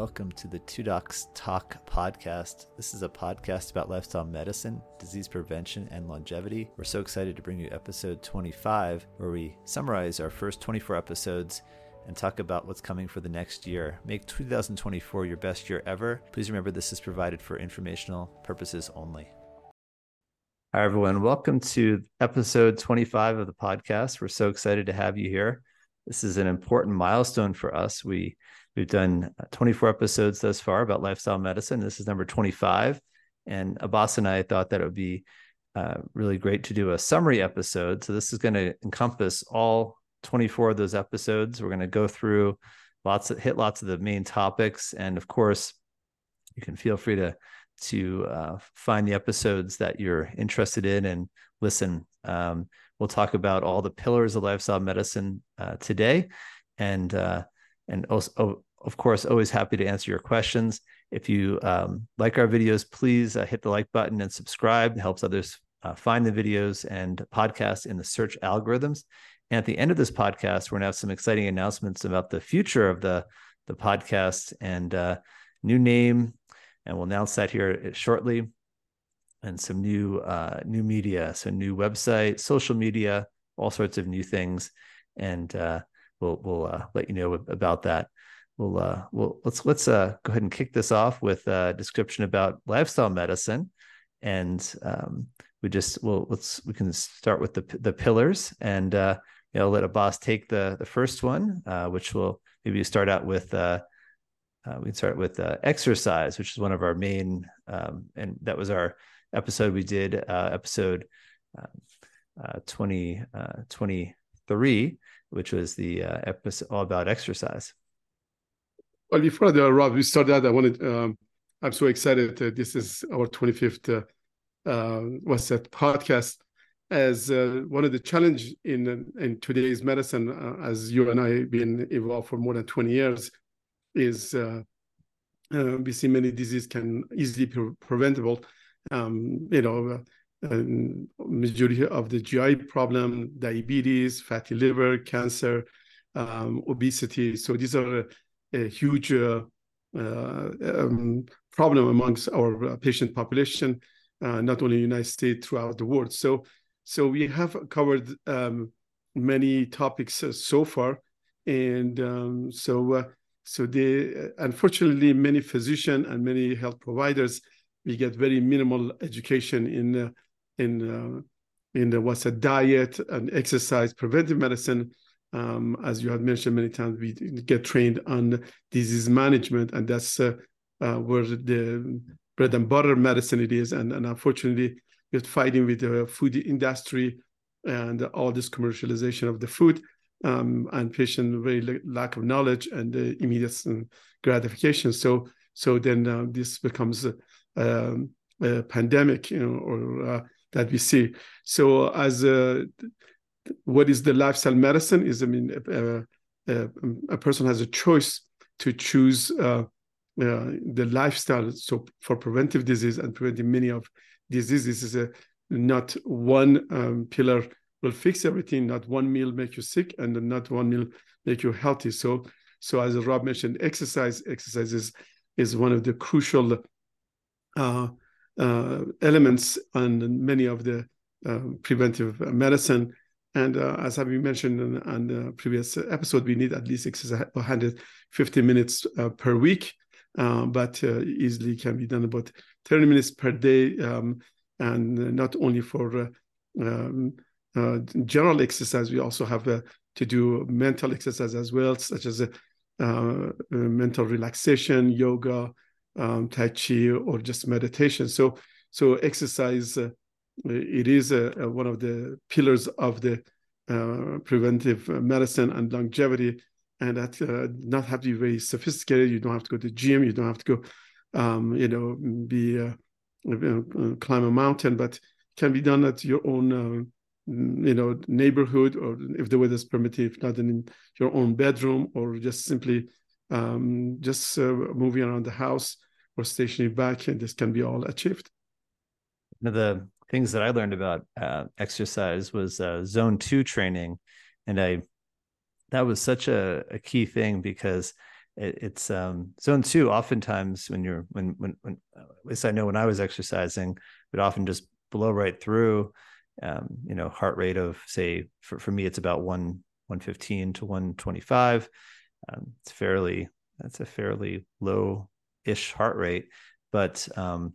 Welcome to the Two Docs Talk podcast. This is a podcast about lifestyle medicine, disease prevention, and longevity. We're so excited to bring you episode 25, where we summarize our first 24 episodes and talk about what's coming for the next year. Make 2024 your best year ever. Please remember this is provided for informational purposes only. Hi, everyone. Welcome to episode 25 of the podcast. We're so excited to have you here. This is an important milestone for us. We we've done uh, 24 episodes thus far about lifestyle medicine. This is number 25, and Abbas and I thought that it would be uh, really great to do a summary episode. So this is going to encompass all 24 of those episodes. We're going to go through lots of hit lots of the main topics, and of course, you can feel free to to uh, find the episodes that you're interested in and listen. Um, we'll talk about all the pillars of lifestyle medicine uh, today, and uh, and also, of course, always happy to answer your questions. If you um, like our videos, please uh, hit the like button and subscribe. It helps others uh, find the videos and podcasts in the search algorithms. And at the end of this podcast, we're going to have some exciting announcements about the future of the the podcast and uh, new name, and we'll announce that here shortly. And some new uh, new media, so new website, social media, all sorts of new things, and uh, we'll we'll uh, let you know about that. We'll uh, we'll let's let's uh, go ahead and kick this off with a description about lifestyle medicine, and um, we just well let's we can start with the the pillars, and uh, you know let Abbas take the the first one, uh, which will maybe start out with. Uh, uh, we can start with uh, exercise, which is one of our main, um, and that was our episode we did, uh, episode uh, uh, 20, uh, 23, which was the uh, episode all about exercise. Well, before the Rob, we started. I wanted. Um, I'm so excited. This is our 25th. Uh, uh, what's that podcast? As one of the challenge in in today's medicine, as you and I have been involved for more than 20 years, is uh, we see many diseases can easily be preventable. Um, you know, majority of the GI problem, diabetes, fatty liver, cancer, um, obesity. So these are a, a huge uh, uh, um, problem amongst our uh, patient population, uh, not only in the United States, throughout the world. So, so we have covered um, many topics uh, so far, and um, so uh, so they unfortunately many physicians and many health providers we get very minimal education in in uh, in the what's a diet and exercise, preventive medicine. Um, as you have mentioned many times, we get trained on disease management, and that's uh, uh, where the bread and butter medicine it is. And, and unfortunately, we're fighting with the food industry and all this commercialization of the food um, and patient very lack of knowledge and uh, immediate gratification. So so then uh, this becomes um, a, pandemic, you know, or uh, that we see. So, as a, what is the lifestyle medicine? Is I mean, a, a, a person has a choice to choose uh, uh, the lifestyle. So, for preventive disease and preventing many of diseases, is a not one um, pillar will fix everything. Not one meal make you sick, and not one meal make you healthy. So, so as Rob mentioned, exercise exercise is, is one of the crucial uh, uh, elements on many of the uh, preventive medicine. And uh, as have mentioned in, on the previous episode, we need at least 150 minutes per week, but easily can be done about 30 minutes per day, um, and not only for um, uh, general exercise, we also have uh, to do mental exercise as well, such as uh, mental relaxation, yoga, um, tai chi or just meditation. So so exercise uh, it is uh, one of the pillars of the uh, preventive medicine and longevity. And that uh, not have to be very sophisticated. You don't have to go to gym. You don't have to go um, you know be uh, uh, climb a mountain but can be done at your own you know neighborhood or if the weather is permitted if not in your own bedroom or just simply um, just moving around the house or stationary back, and this can be all achieved. One of the things that I learned about uh, exercise was uh, zone two training, and I that was such a, a key thing because it, it's um, zone two. Oftentimes, when you're when when when at least I know when I was exercising, would often just blow right through. Um, you know, heart rate of say for for me, it's about one one fifteen to one twenty five. Um, it's fairly that's a fairly low ish heart rate, but um,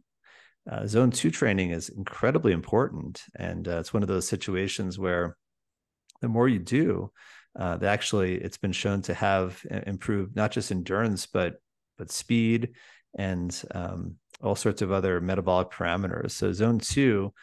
uh, zone two training is incredibly important, and uh, it's one of those situations where the more you do, uh, that actually it's been shown to have improved not just endurance but but speed and um, all sorts of other metabolic parameters. So zone two,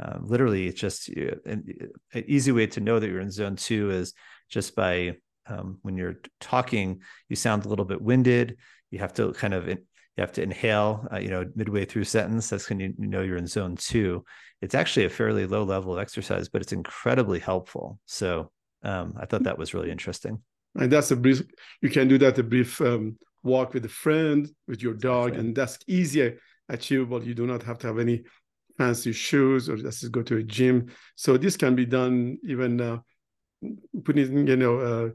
uh, literally, it's just an, an, easy way to know that you're in zone two is just by um, when you're talking, you sound a little bit winded. You have to kind of you have to inhale, uh, you know, midway through sentence. That's when you, you know you're in zone two. It's actually a fairly low level of exercise, but it's incredibly helpful. So um, I thought that was really interesting. And that's a brief. You can do that a brief um, walk with a friend, with your dog, and that's easier achievable. You do not have to have any fancy shoes or just go to a gym. So this can be done even uh, putting you know uh,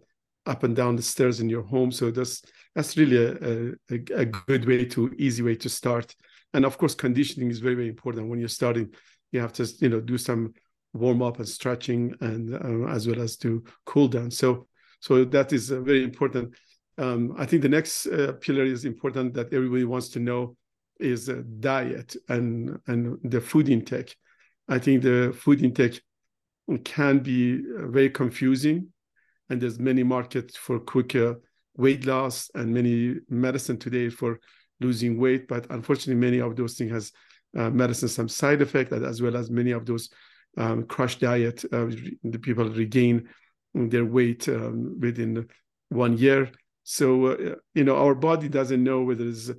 up and down the stairs in your home. So that's that's really a, a, a good way to easy way to start. And of course, conditioning is very very important when you're starting. You have to you know do some warm up and stretching and uh, as well as to cool down so so that is uh, very important um, i think the next uh, pillar is important that everybody wants to know is uh, diet and and the food intake i think the food intake can be uh, very confusing and there's many markets for quicker weight loss and many medicine today for losing weight but unfortunately many of those things has uh, medicine some side effect as well as many of those um, crash diet, uh, the people regain their weight um, within one year. So, uh, you know, our body doesn't know whether it's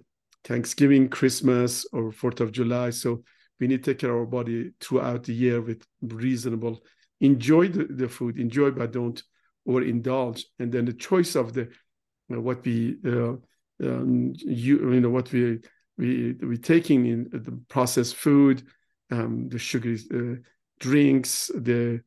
Thanksgiving, Christmas, or 4th of July. So we need to take care of our body throughout the year with reasonable, enjoy the, the food, enjoy, but don't overindulge. And then the choice of the, you know, what we, uh, um, you, you know, what we, we, we taking in the processed food, um, the sugary uh, drinks, the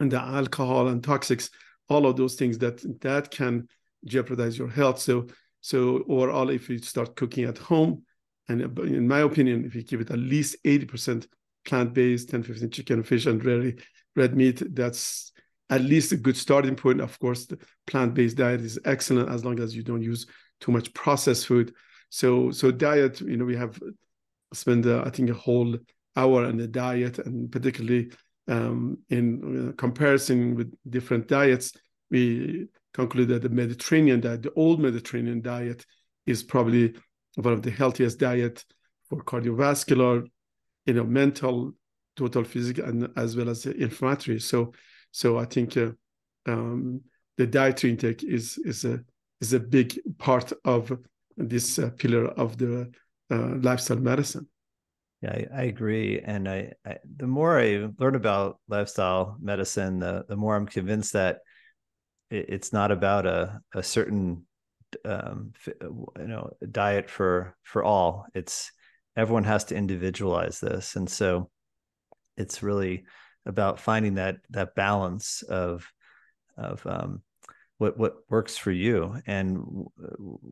and the alcohol and toxics, all of those things that that can jeopardize your health. So so overall, if you start cooking at home, and in my opinion, if you give it at least 80% plant-based, 10, 15 chicken, fish, and rarely red meat, that's at least a good starting point. Of course, the plant-based diet is excellent as long as you don't use too much processed food. So so diet, you know, we have spent uh, I think a whole hour on the diet, and particularly um, in uh, comparison with different diets, we concluded that the Mediterranean diet, the old Mediterranean diet, is probably one of the healthiest diet for cardiovascular, you know, mental, total physical, and as well as inflammatory. So, so I think uh, um, the dietary intake is is a is a big part of this uh, pillar of the uh, lifestyle medicine. Yeah, I, I agree. And I, I, the more I learn about lifestyle medicine, the the more I'm convinced that it, it's not about a a certain um, you know diet for for all. It's everyone has to individualize this, and so it's really about finding that that balance of of um, what what works for you and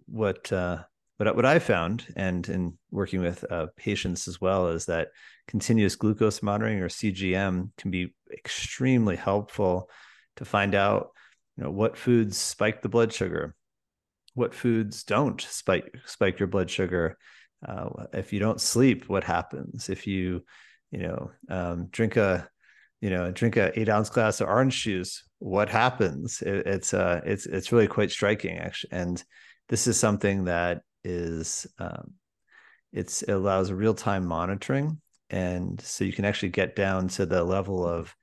what uh, but what I found, and in working with uh, patients as well, is that continuous glucose monitoring or CGM can be extremely helpful to find out, you know, what foods spike the blood sugar, what foods don't spike spike your blood sugar. Uh, if you don't sleep, what happens? If you, you know, um, drink a, you know, drink a eight ounce glass of orange juice, what happens? It, it's uh, it's it's really quite striking, actually, and this is something that is um, it's it allows real time monitoring, and so you can actually get down to the level of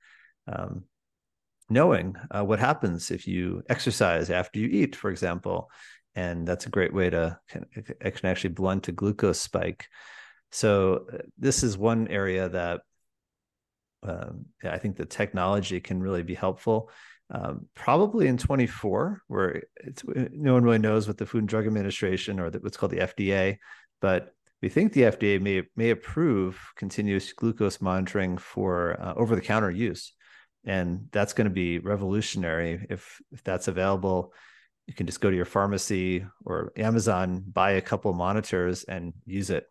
um, knowing uh, what happens if you exercise after you eat, for example, and that's a great way to can, can actually blunt a glucose spike. So uh, this is one area that um, I think the technology can really be helpful. Um, probably in 24, where it's no one really knows what the Food and Drug Administration or the, what's called the FDA, but we think the FDA may may approve continuous glucose monitoring for uh, over the counter use, and that's going to be revolutionary. If if that's available you can just go to your pharmacy or Amazon, buy a couple monitors and use it.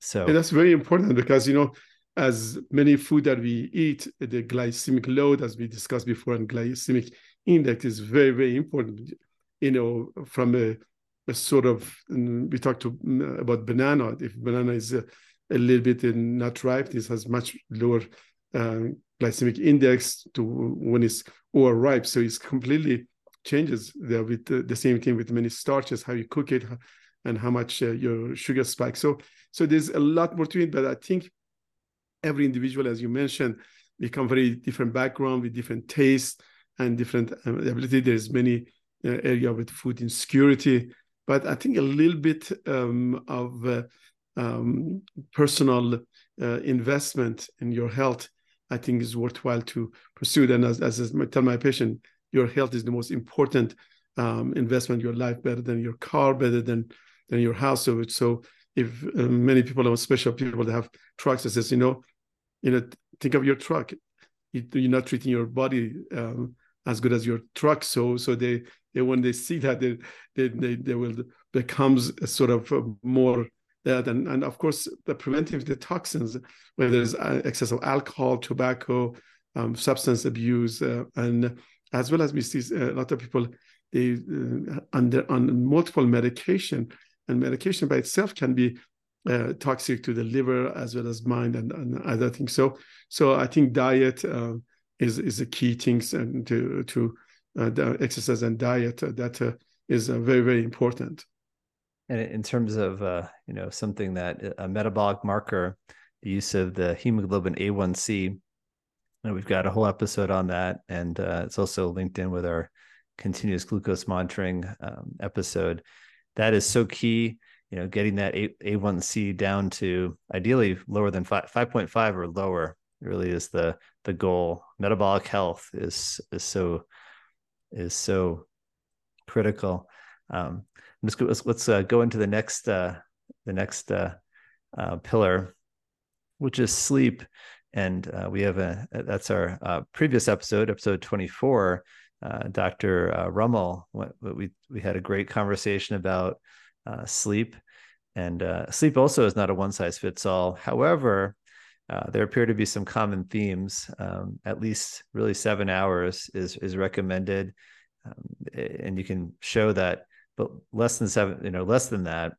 So and that's very important because you know, as many food that we eat, the glycemic load, as we discussed before, and glycemic index is very, very important. You know, from a, a sort of we talked to, about banana. If banana is a, a little bit not ripe, this has much lower uh, glycemic index to when it's overripe. So it's completely changes there with the, the, same thing with many starches, how you cook it and how much uh, your sugar spike. So, so there's a lot more to it, but I think every individual, as you mentioned, become very different background with different tastes and different um, ability. There's many uh, area with food insecurity, but I think a little bit um, of uh, um, personal uh, investment in your health, I think is worthwhile to pursue. And as, as I tell my patient, your health is the most important um, investment in your life, better than your car, better than than your house. So, so if uh, many people, especially people that have trucks, that says, you know, you know, think of your truck. You, are not treating your body um, as good as your truck. So, so they, they when they see that, they they they, they will becomes sort of more that and, and of course the preventive the toxins whether there's uh, excess of alcohol tobacco um, substance abuse uh, and as well as we see uh, a lot of people they uh, under on multiple medication and medication by itself can be uh, toxic to the liver as well as mind and, and other things so so i think diet uh, is is a key things and to to uh, exercise and diet uh, that is very very important and in terms of you know something that a metabolic marker the use of the hemoglobin a1c and we've got a whole episode on that, and uh, it's also linked in with our continuous glucose monitoring um, episode. That is so key. You know, getting that A- A1C down to ideally lower than five, 5.5 or lower really is the the goal. Metabolic health is is so is so critical. Um, let's go, let's, let's uh, go into the next uh, the next uh, uh pillar, which is sleep and uh, we have a that's our uh, previous episode, episode 24. Uh, Dr. Rummel, we we had a great conversation about uh, sleep, and uh, sleep also is not a one size fits all. However, there appear to be some common themes. Um, at least, really, seven hours is is recommended, um, and you can show that. But less than seven, you know, less than that,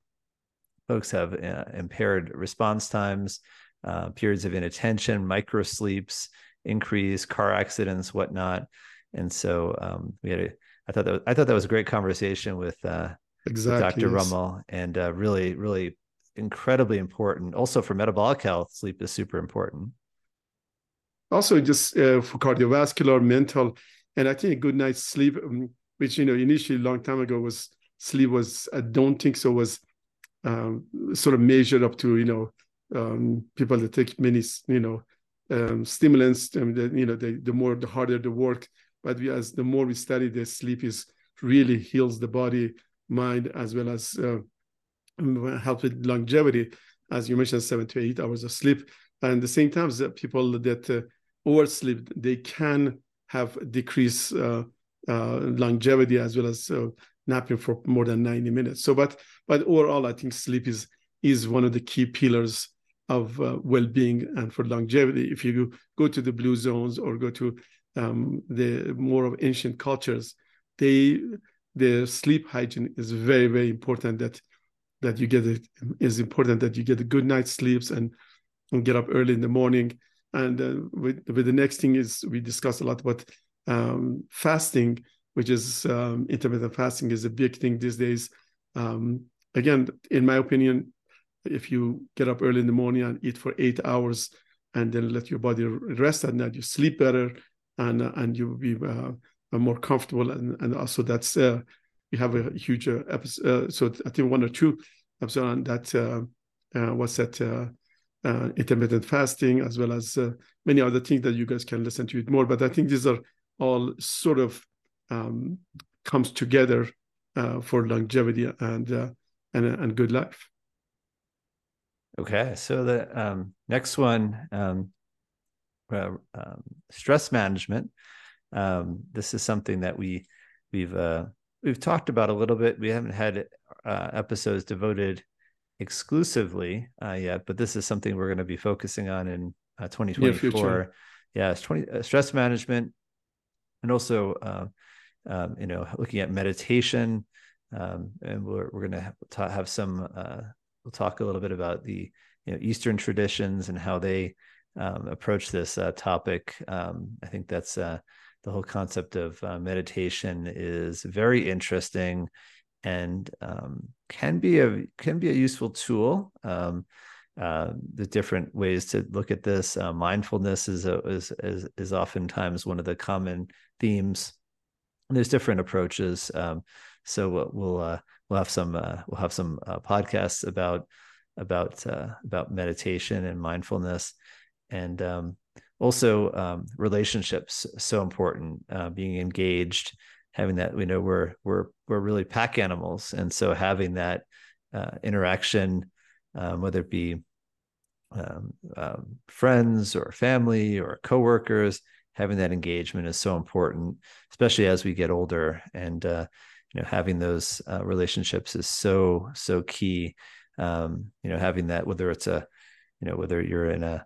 folks have impaired response times uh, periods of inattention, micro sleeps, increase, car accidents, whatnot. And so um, we had a, I thought that was, I thought that was a great conversation with, uh, exactly, Dr. Yes. Rummel, and uh, really, really incredibly important. Also for metabolic health, sleep is super important. Also, just uh, for cardiovascular, mental, and I think a good night's sleep, um, which you know initially a long time ago was sleep was I don't think so was um, sort of measured up to you know um, people that take many, you know, um, stimulants, um, the, you know, the, the more, the harder the work. But we, as the more we study, the sleep is really heals the body, mind, as well as uh, help with longevity. As you mentioned, seven to eight hours of sleep. And the same time, the people that uh, oversleep, they can have decreased uh, uh, longevity as well as uh, napping for more than 90 minutes. So, but but overall, I think sleep is is one of the key pillars of uh, well-being and for longevity. If you go to the blue zones or go to um, the more of ancient cultures, they their sleep hygiene is very very important. That that you get it is important that you get a good night's sleeps and, and get up early in the morning. And uh, with, with the next thing is we discuss a lot about um, fasting, which is um, intermittent fasting is a big thing these days. Um, again, in my opinion, if you get up early in the morning and eat for eight hours and then let your body rest at night, you sleep better and and you will be uh, more comfortable. And, and also that's uh, we have a huge uh, episode. Uh, so I think one or two episodes on that. Uh, what's that? intermittent fasting, as well as many other things that you guys can listen to it more. But I think these are all sort of um, comes together for longevity and and and good life. Okay, so the um, next one, um, uh, um, stress management. Um, this is something that we we've uh, we've talked about a little bit. We haven't had uh, episodes devoted exclusively uh, yet, but this is something we're going to be focusing on in uh, 2024. Yeah, it's 20 uh, stress management, and also uh, um, you know looking at meditation. Um, and we're we're going to have, have some. Uh, we'll talk a little bit about the you know Eastern traditions and how they um, approach this uh, topic. Um, I think that's uh, the whole concept of uh, meditation is very interesting and um, can be a can be a useful tool. Um, uh, the different ways to look at this. Uh, mindfulness is, a, is, is is oftentimes one of the common themes. And there's different approaches. Um, so we'll we'll, uh, we'll have some uh, we'll have some uh, podcasts about about about meditation and mindfulness, and um, also um, relationships so important. being engaged, having that we know we're we're we're really pack animals, and so having that interaction um, whether it be um, um, friends or family or coworkers, having that engagement is so important, especially as we get older. And uh, you know, having those uh, relationships is so so key. Um, you know, having that whether it's a, you know, whether you're in a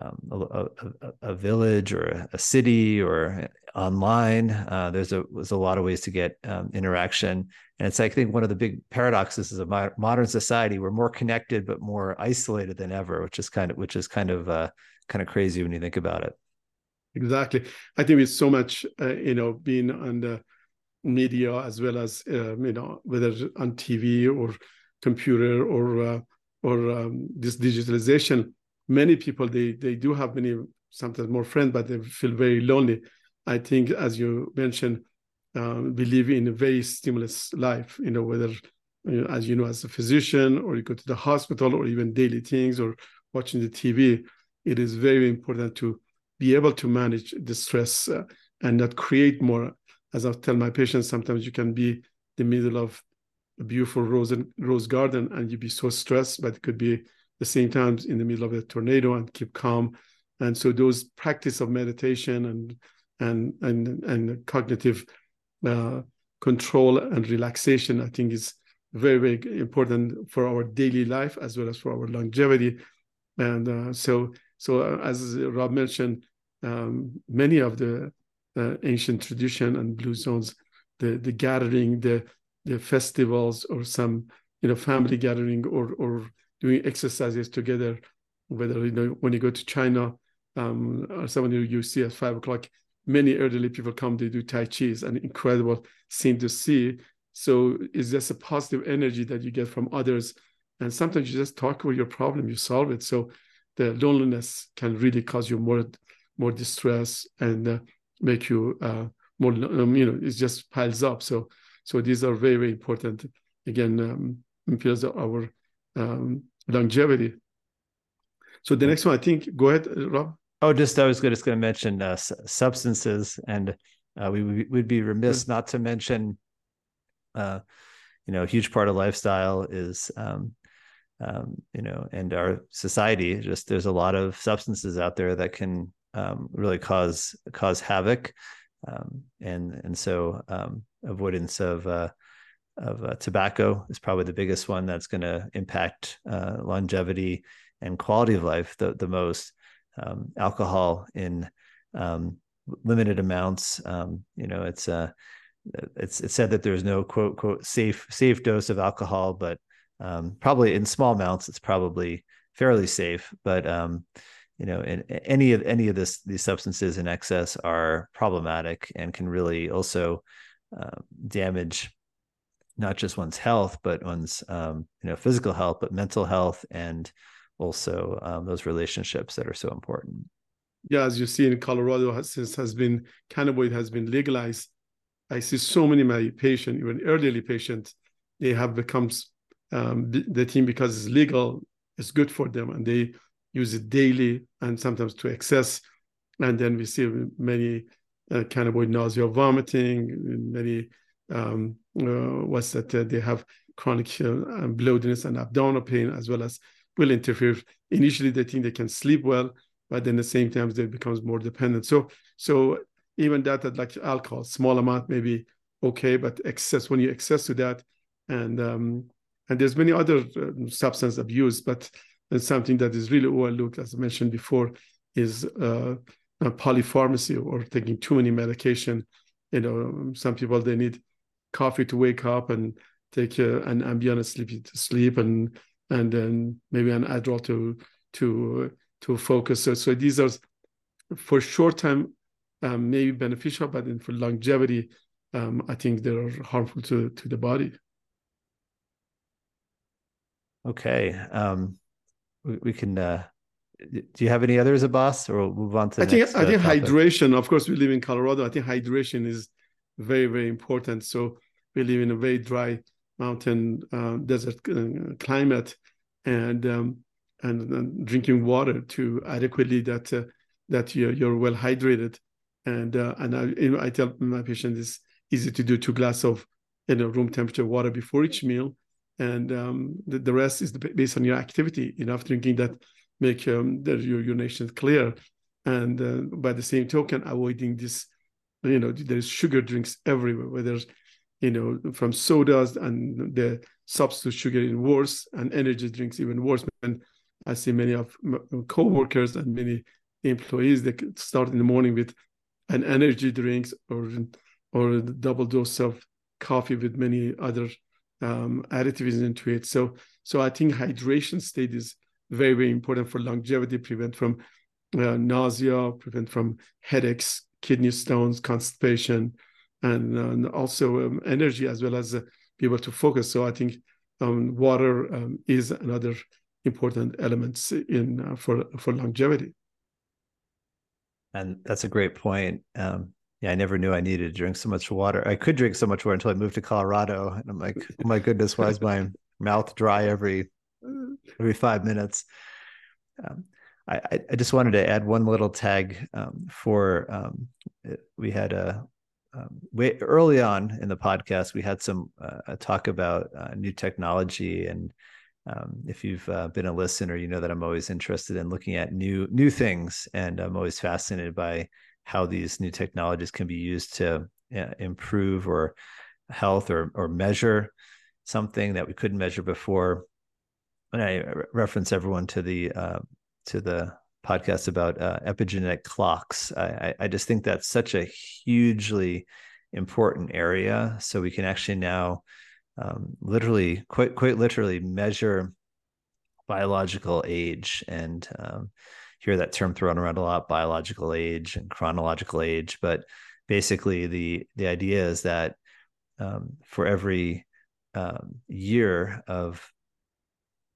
um, a, a, a, village or a city or online. Uh, there's a there's a lot of ways to get um, interaction, and it's I think one of the big paradoxes of modern society. We're more connected but more isolated than ever, which is kind of which is kind of uh, kind of crazy when you think about it. Exactly, I think it's so much uh, you know being on the media as well as um, you know whether on TV or computer or uh, or um, this digitalization many people they they do have many sometimes more friends, but they feel very lonely. I think, as you mentioned, um, in a very stimulus life. You know, whether you know, as you know, as a physician, or you go to the hospital, or even daily things, or watching the TV, it is very important to be able to manage the stress uh, and not create more. As I tell my patients, sometimes you can be the middle of a beautiful rose and rose garden, and you be so stressed, but it could be the same time in the middle of a tornado and keep calm. And so those practice of meditation and and and and cognitive uh, control and relaxation, I think, is very very important for our daily life as well as for our longevity. And uh, so so uh, as Rob mentioned, um, many of the uh, ancient tradition and blue zones, the the gathering, the the festivals, or some you know family gathering, or or doing exercises together, whether you know when you go to China, um, or someone you see at five o'clock, many elderly people come, they do Tai Chi. It's an incredible scene to see. So it's just a positive energy that you get from others. And sometimes you just talk about your problem, you solve it. So the loneliness can really cause you more more distress and uh, make you uh, more um, you know it just piles up so so these are very very important again um, of our um, longevity. So the next one, I think, go ahead, uh, Rob. Oh, just I was just going to mention uh, substances, and uh, we would be remiss not to mention, uh, you know, a huge part of lifestyle is, um, um, you know, and our society. Just there's a lot of substances out there that can um, really cause cause havoc, um, and and so um, avoidance of uh, of uh, tobacco is probably the biggest one that's going to impact uh, longevity and quality of life the, the most. Um, alcohol in um, limited amounts, um, you know, it's uh, it's it's said that there's no quote quote safe safe dose of alcohol, but um, probably in small amounts it's probably fairly safe. But um, you know, in, any of any of this these substances in excess are problematic and can really also uh, damage not just one's health, but one's um, you know physical health, but mental health and also um, those relationships that are so important. Yeah, as you see in Colorado, since has been cannabis has been legalized, I see so many my patients, even elderly patients, they have becomes um, the team because it's legal, it's good for them, and they use it daily and sometimes to excess. And then we see many uh, cannabinoid nausea, vomiting, many um, uh, was that uh, they have chronic uh, bloatiness and abdominal pain, as well as will interfere. Initially, they think they can sleep well, but then at the same time, they becomes more dependent. So, so even that, like alcohol, small amount, maybe okay, but excess when you excess to that, and um, and there's many other uh, substance abuse, but something that is really overlooked, as I mentioned before, is uh, polypharmacy or taking too many medication. You know, some people they need coffee to wake up and take uh, an Ambien sleep to sleep and and then maybe an Adderall to to to focus. So, so these are for short time um, maybe beneficial, but then for longevity, um, I think they're harmful to to the body. Okay, um, we, we, can. Uh, do you have any others, Abbas, or we'll move on to? I think next, I think topic? hydration. Of course, we live in Colorado. I think hydration is very very important. So we live in a very dry mountain uh, desert uh, climate, and um, and drinking water to adequately that uh, that you're, you're well hydrated. And uh, and I, you know, I tell my patients it's easy to do two glass of you know room temperature water before each meal. And um, the, the rest is based on your activity. Enough drinking that make um, the, your urination clear. And uh, by the same token avoiding this you know there's sugar drinks everywhere whether you know from sodas and the substitute sugar even worse and energy drinks even worse. And i see many of my co-workers and many employees that start in the morning with an energy drinks or or a double dose of coffee with many other um, additives into it. So so i think hydration state is very very important for longevity prevent from uh, nausea prevent from headaches kidney stones constipation and, and also um, energy as well as uh, be able to focus. So I think um, water um, is another important element in uh, for for longevity. And that's a great point. Um, yeah, I never knew I needed to drink so much water. I could drink so much water until I moved to Colorado, and I'm like, oh my goodness, why is my mouth dry every every five minutes? I, I just wanted to add one little tag um, for um, we had a um, way early on in the podcast, we had some uh, talk about uh, new technology, and um, if you've uh, been a listener, you know that I'm always interested in looking at new new things, and I'm always fascinated by how these new technologies can be used to uh, improve or health or or measure something that we couldn't measure before. And I reference everyone to the uh, to the podcast about uh, epigenetic clocks. I, I just think that's such a hugely important area. So we can actually now um, literally, quite quite literally, measure biological age and um, hear that term thrown around a lot: biological age and chronological age. But basically, the the idea is that um, for every um, year of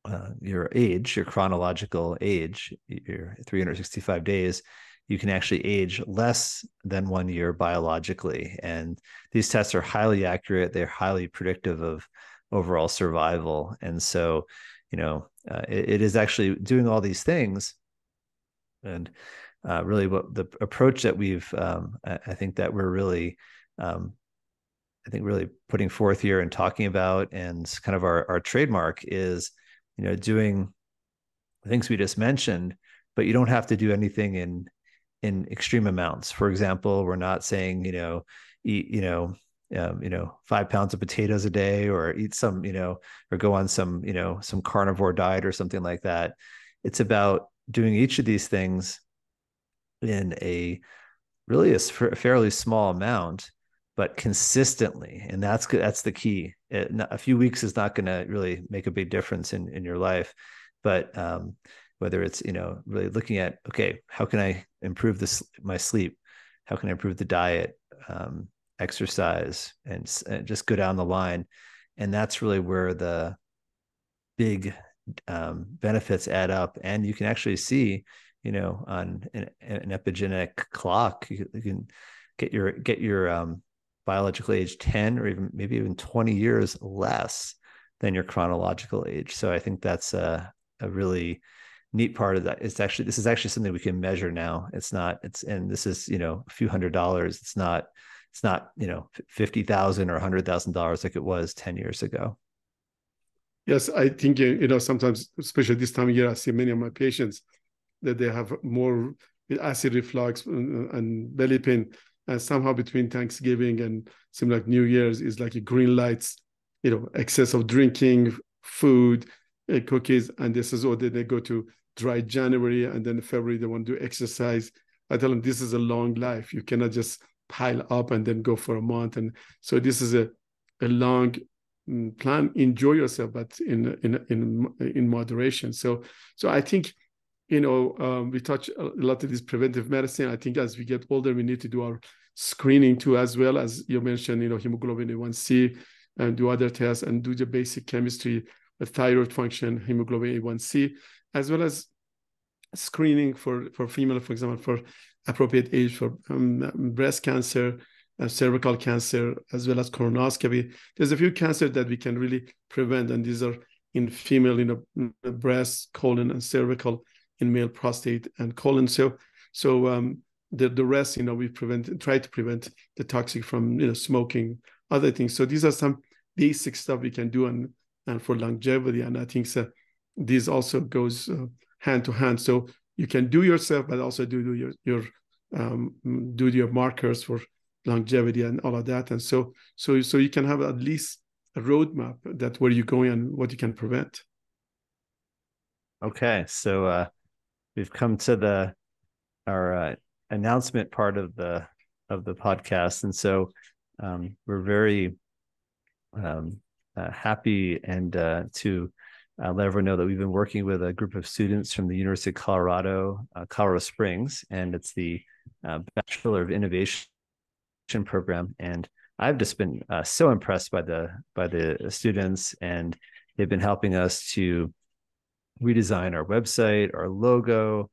uh, your age, your chronological age, your 365 days, you can actually age less than one year biologically. And these tests are highly accurate. They're highly predictive of overall survival. And so, you know, uh, it, it is actually doing all these things. And uh, really, what the approach that we've, um, I, I, think that we're really, um, I think, really putting forth here and talking about, and kind of our our trademark is you know doing things we just mentioned but you don't have to do anything in in extreme amounts. For example we're not saying you know eat you know um, you know five pounds of potatoes a day or eat some you know or go on some you know some carnivore diet or something like that. It's about doing each of these things in a really a fairly small amount but consistently. And that's that's the key it, a few weeks is not going to really make a big difference in in your life. But um, whether it's you know really looking at okay how can i improve this my sleep? How can i improve the diet? Um, exercise and, and, just go down the line. And that's really where the big um, benefits add up. And you can actually see you know on an, an epigenetic clock you, you, can get your get your um, biological age 10 or even maybe even 20 years less than your chronological age. So I think that's a, a really neat part of that. It's actually, this is actually something we can measure now. It's not, it's, and this is, you know, a few hundred dollars. It's not, it's not, you know, 50,000 or a hundred thousand dollars like it was 10 years ago. Yes. I think, you know, sometimes, especially this time of year, I see many of my patients that they have more acid reflux uh, and belly pain and somehow between Thanksgiving and seem like New Year's is like a green lights, you know, excess of drinking, food, uh, cookies, and this is what they go to dry January and then February they want to do exercise. I tell them this is a long life. You cannot just pile up and then go for a month. And so this is a, a long mm, plan. Enjoy yourself, but in in in in moderation. So so I think you know um, we touch a lot of this preventive medicine. I think as we get older, we need to do our screening too, as well as you mentioned. You know, hemoglobin A1C and do other tests and do the basic chemistry, the thyroid function, hemoglobin A1C, as well as screening for for female, for example, for appropriate age for um, breast cancer, uh, cervical cancer, as well as colonoscopy. There's a few cancers that we can really prevent, and these are in female, you know, breast, colon, and cervical, in male, prostate and colon. So, so um, the the rest, you know, we prevent, try to prevent the toxic from, you know, smoking, other things. So these are some basic stuff we can do, and and for longevity, and I think so. This also goes uh, hand to hand. So you can do yourself, but also do, do your your um, do your markers for longevity and all of that. And so so so you can have at least a roadmap that where you're going and what you can prevent. Okay, so uh, we've come to the our uh, announcement part of the of the podcast, and so um, we're very um, uh, happy and uh, to uh, let everyone know that we've been working with a group of students from the University of Colorado, uh, Colorado Springs, and it's the uh, Bachelor of Innovation program. And I've just been so impressed by the by the students, and they've been helping us to redesign our website, our logo,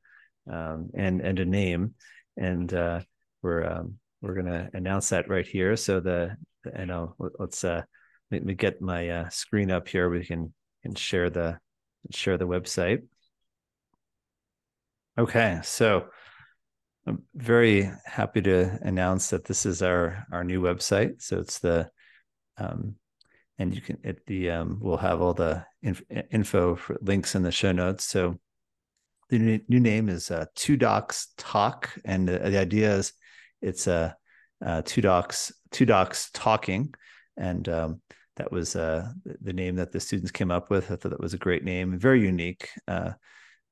um, and and a name. And uh, we're um, we're to announce that right here. So the you know let's uh, let me get my uh, screen up here. We can can share the share the website. Okay, so I'm very happy to announce that this is our our new website. So it's the um, and you can at the um, we'll have all the inf- info for links in the show notes. So the new, name is uh, Two Docs Talk, and the, the idea is it's a uh, uh, Two Docs Two Docs Talking, and um, that was uh, the name that the students came up with. I thought that was a great name, very unique. Uh,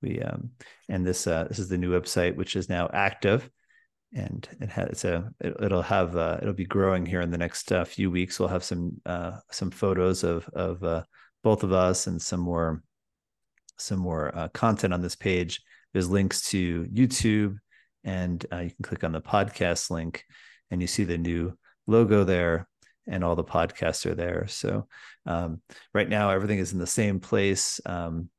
we um, and this uh, this is the new website, which is now active, and it has a it, will have uh, it'll be growing here in the next uh, few weeks. We'll have some uh, some photos of of both of us and some more some more content on this page. There's links to YouTube, and you can click on the podcast link, and you see the new logo there and all the podcasts are there. So um, right now, everything is in the same place um,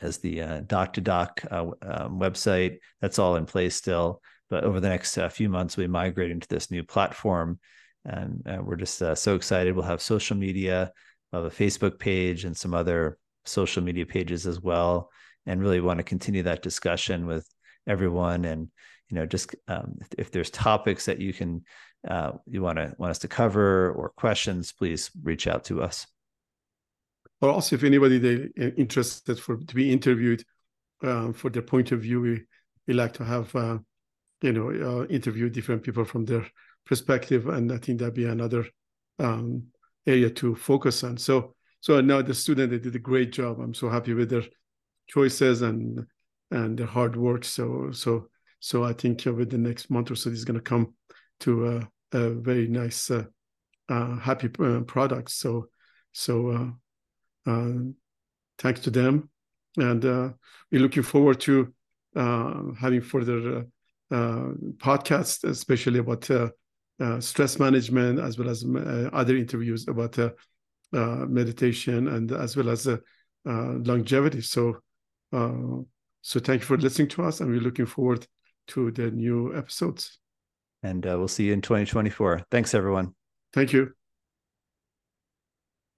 as the uh, Doc to Doc uh, um, website. That's all in place still. But over the next uh, few months, we migrate into this new platform, and uh, we're just uh, so excited. We'll have social media, we'll have a Facebook page, and some other social media pages as well. And really want to continue that discussion with everyone and you know just um, if, if, there's topics that you can uh, you want to want us to cover or questions, please reach out to us. Or also, if anybody they uh, interested for to be interviewed uh, for their point of view, we we like to have uh, you know uh, interview different people from their perspective, and I think that'd be another um, area to focus on. So so now the student they did a great job. I'm so happy with their choices and and their hard work. So so so I think over the next month or so, this is going to come to a, a very nice, uh, uh, happy uh, product. So, so uh, uh, thanks to them, and we're looking forward to having further Uh, podcasts, especially about uh, uh, stress management, as well as other interviews about meditation and as well as longevity. So, so thank you for listening to us, and we're looking forward to the new episodes. And uh, we'll see you in 2024. Thanks, everyone. Thank you.